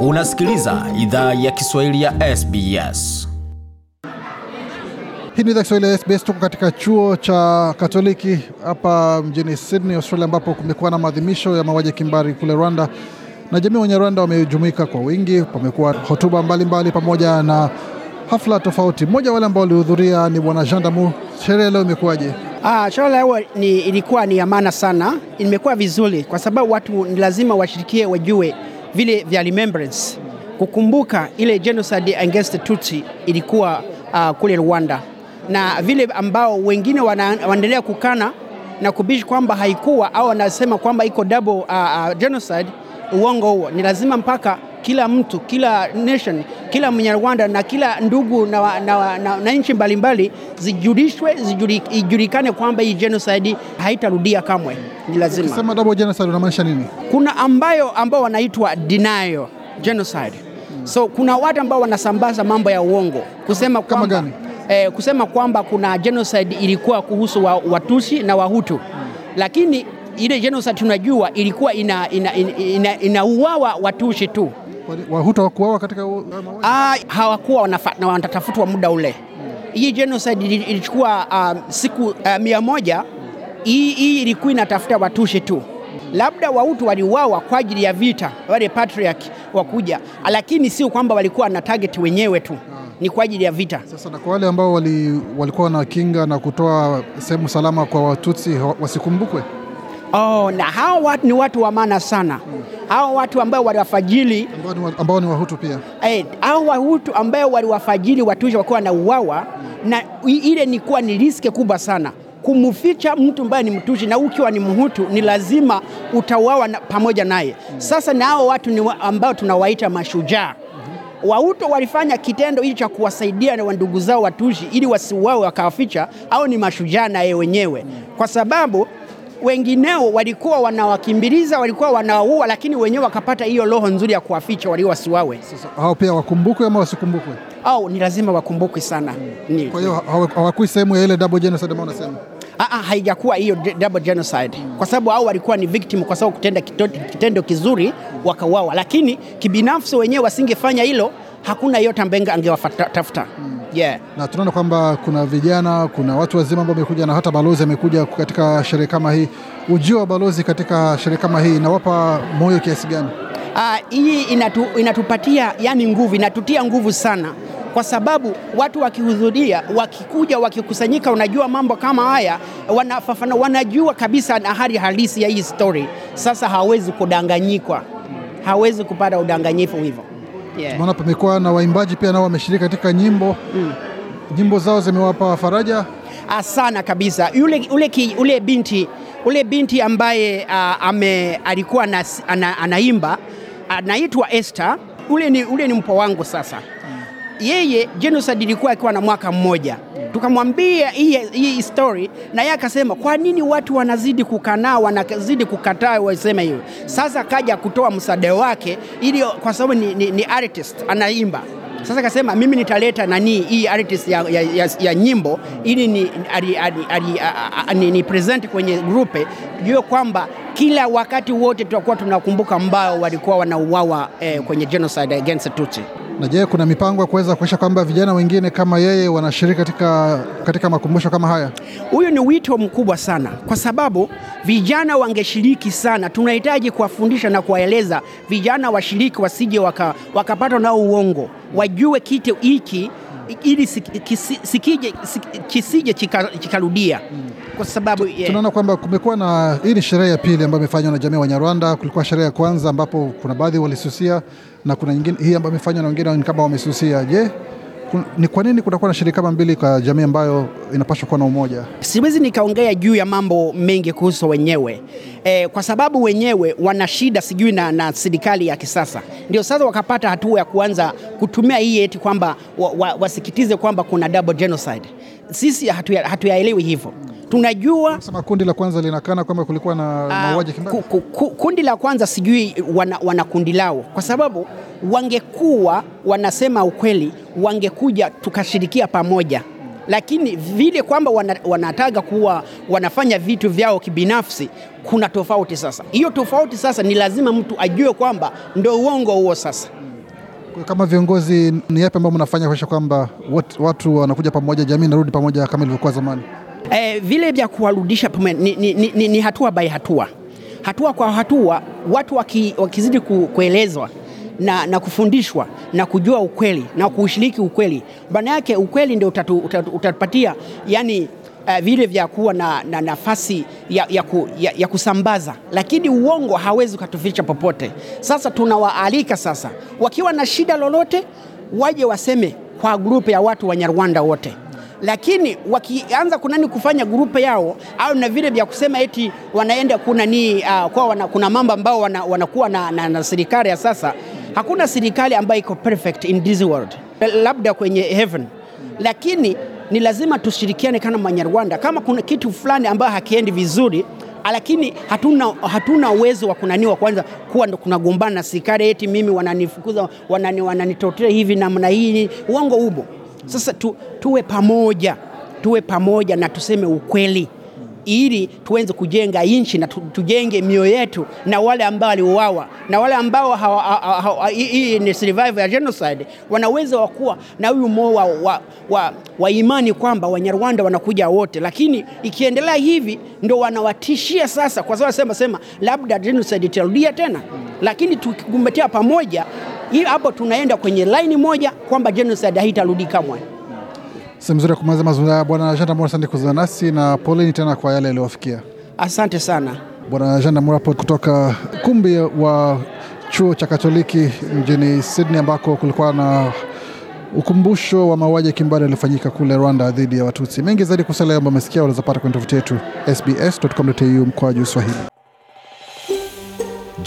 Unasikiliza idhaa ya Kiswahili ya SBS. Hii ni idhaa Kiswahili ya SBS. Tuko katika chuo cha Katoliki hapa mjini Sydney, Australia, ambapo kumekuwa na maadhimisho ya mauaji ya kimbari kule Rwanda, na jamii wenye Rwanda wamejumuika kwa wingi. Pamekuwa hotuba mbalimbali pamoja na hafla tofauti. Mmoja wale ambao walihudhuria ni bwana Jean Damu. Sherehe leo imekuwaje? Ah, sherehe leo ni, ilikuwa ni ya maana sana, imekuwa vizuri kwa sababu watu ni lazima washirikie, wajue vile vya remembrance, kukumbuka ile genocide against Tutsi ilikuwa uh, kule Rwanda, na vile ambao wengine wana- wanaendelea kukana na kubishi kwamba haikuwa au wanasema kwamba iko double uh, uh, genocide. Uongo huo, ni lazima mpaka kila mtu, kila nation, kila Mnyarwanda na kila ndugu na, na, na, na nchi mbalimbali zijulishwe, zijuli- ijulikane kwamba hii genocide haitarudia kamwe. Ni lazima Sema double genocide unamaanisha nini? kuna ambayo ambao wanaitwa denial genocide. So kuna watu ambao wanasambaza mambo ya uongo kusema Kama kwamba, gani? eh, kusema kwamba kuna genocide ilikuwa kuhusu wa, Watusi na Wahutu lakini ile genocide tunajua ilikuwa ina, ina, ina, ina, inauawa Watusi tu. Wahutu hawakuawa katika? Ah, hawakuwa na wanatafutwa muda ule. Hii genocide ilichukua um, siku uh, mia moja. Hii, ilikuwa inatafuta watushi tu, labda Wahutu waliuawa kwa ajili ya vita, wale patriarch wakuja, lakini sio kwamba walikuwa na target wenyewe tu, ni kwa ajili ya vita. Sasa na kwa wale ambao wali, walikuwa wanakinga na kutoa sehemu salama kwa Watutsi wasikumbukwe? Oh, na hao watu ni watu wa maana sana, hao watu ambao waliwafajili ambao ni, Wahutu pia. Eh, hao Wahutu ambao waliwafajili Watusi wakiwa na uwawa na ile ni kuwa ni riski kubwa sana kumficha mtu ambaye ni Mtusi na ukiwa ni Mhutu ni lazima utauawa na- pamoja naye. Sasa na hao watu ni wa, ambao tunawaita mashujaa. Wahutu walifanya kitendo hicho cha kuwasaidia na wandugu zao Watusi ili wasiuawe wakawaficha, au ni mashujaa naye wenyewe, kwa sababu wengineo walikuwa wanawakimbiliza, walikuwa wanawaua, lakini wenyewe wakapata hiyo roho nzuri ya kuwaficha walio wasiwawe Sasa hao pia wakumbukwe ama wasikumbukwe? au ni lazima wakumbukwe sana. Ni. Kwa hiyo hawakui sehemu ya ile double genocide ambayo unasema. Ah, ah, haijakuwa hiyo double genocide kwa sababu hao walikuwa ni victim kwa sababu kutenda kitendo kizuri wakauawa, lakini kibinafsi wenyewe wasingefanya hilo, hakuna yote ambaye angewatafuta. Yeah. na tunaona kwamba kuna vijana, kuna watu wazima ambao wamekuja na hata balozi amekuja katika sherehe kama hii. Ujio wa balozi katika sherehe kama hii inawapa moyo kiasi gani? Uh, hii inatu, inatupatia yani nguvu, inatutia nguvu sana kwa sababu watu wakihudhuria, wakikuja, wakikusanyika, unajua mambo kama haya wanafafana, wanajua kabisa na hali halisi ya hii story. Sasa hawezi kudanganyikwa, hawezi kupata udanganyifu hivyo yeah. Tumeona pamekuwa na waimbaji pia nao wameshiriki katika nyimbo nyimbo zao zimewapa faraja. Ah, sana kabisa Yule, ule, ki, ule binti ule binti ambaye uh, ame, alikuwa ana, ana, anaimba anaitwa Esther. Ule ni, ule ni mpo wangu sasa. Yeye genocide ilikuwa akiwa na mwaka mmoja, tukamwambia hii, hii story na yeye akasema kwa nini watu wanazidi kukanaa, wanazidi kukataa waseme hiyo. Sasa akaja kutoa msaada wake ili kwa sababu ni, ni, ni artist anaimba sasa akasema mimi nitaleta nani hii artist ya, ya, ya, ya nyimbo ili ni, ali, ali, ali, a, a, a, ni, ni present kwenye grupe jue kwamba kila wakati wote tutakuwa tunakumbuka ambao walikuwa wanauawa eh, kwenye genocide against Tutsi. Na je, kuna mipango ya kuweza kuhakikisha kwamba vijana wengine kama yeye wanashiriki katika, katika makumbusho kama haya? Huyu ni wito mkubwa sana, kwa sababu vijana wangeshiriki sana. Tunahitaji kuwafundisha na kuwaeleza vijana washiriki, wasije waka, wakapatwa nao uongo, wajue kitu hiki ili sikije- kisije kikarudia, kwa sababu yeah. Tunaona kwamba kumekuwa na hii ni sherehe ya pili ambayo imefanywa na jamii ya Wanyarwanda. Kulikuwa sherehe ya kwanza ambapo kuna baadhi walisusia na kuna nyingine hii ambayo imefanywa na wengine kama wamesusia. Je, ni kwa nini kutakuwa na sherehe kama mbili kwa jamii ambayo inapaswa kuwa na umoja? siwezi nikaongea juu ya mambo mengi kuhusu wenyewe e, kwa sababu wenyewe wana shida sijui na, na serikali ya kisasa, ndio sasa wakapata hatua ya kuanza kutumia hii eti kwamba wa, wa, wasikitize kwamba kuna double genocide. Sisi hatuyaelewi hatuyaelewi hivyo, tunajua Sema kundi la kwanza linakana kwamba kulikuwa na Ah, mauaji kimbari. ku, kundi la kwanza sijui wana, wana kundi lao, kwa sababu wangekuwa wanasema ukweli, wangekuja tukashirikia pamoja, lakini vile kwamba wana, wanataka kuwa wanafanya vitu vyao kibinafsi, kuna tofauti sasa. Hiyo tofauti sasa ni lazima mtu ajue kwamba ndo uongo huo sasa Kama viongozi, ni yapi ambayo mnafanya kuhakikisha kwamba watu wanakuja pamoja, jamii inarudi pamoja kama ilivyokuwa zamani? Eh, vile vya kuwarudisha ni, ni, ni, ni, hatua by hatua, hatua kwa hatua, watu waki, wakizidi ku, kuelezwa na, na kufundishwa na kujua ukweli na kuushiriki ukweli, maana yake ukweli ndio utatu, utatu, utatupatia yani uh, vile vya kuwa na, na nafasi ya, ya, ku, ya, ya kusambaza, lakini uongo hawezi ukatuficha popote. Sasa tunawaalika sasa, wakiwa na shida lolote waje waseme kwa grupu ya watu Wanyarwanda wote lakini wakianza kunani kufanya grupe yao au na vile vya kusema eti wanaenda kuna ni uh, kwa wana, kuna mambo ambao wana, wanakuwa na, na, na serikali ya sasa. Hakuna serikali ambayo iko perfect in this world, labda kwenye heaven, lakini ni lazima tushirikiane kama Wanyarwanda. Kama kuna kitu fulani ambayo hakiendi vizuri lakini hatuna, hatuna uwezo wa kunaniwa kwanza kuwa ndo kunagombana na serikali eti mimi wananifukuza wanani, wananitotea hivi namna hii, uongo ubo. Sasa tu, tuwe pamoja, tuwe pamoja na tuseme ukweli. Ili tuweze kujenga nchi na tu, tujenge mioyo yetu na wale ambao waliuawa na wale ambao hii ni survival ya genocide. Wanaweza wakuwa na huyu moyo wa, wa, wa, wa imani kwamba Wanyarwanda wanakuja wote, lakini ikiendelea hivi ndo wanawatishia sasa, kwa sababu sema sema labda genocide itarudia tena, lakini tukigumbatia pamoja hii hapo tunaenda kwenye laini moja kwamba genocide haitarudi kamwe. Sehemu nzuri ya kumaliza mazungumzo haya. Bwana Jean Damour, asante kuzungumza nasi na poleni tena kwa yale yaliyowafikia. Asante sana. Bwana Jean Damour hapo kutoka kumbi wa chuo cha Katoliki mjini Sydney ambako kulikuwa na ukumbusho wa mauaji ya kimbari yaliyofanyika kule Rwanda dhidi ya Watutsi. Mengi zaidi kusalia ambayo amesikia unaweza pata kwenye tovuti yetu sbs.com.au mkoaju Swahili.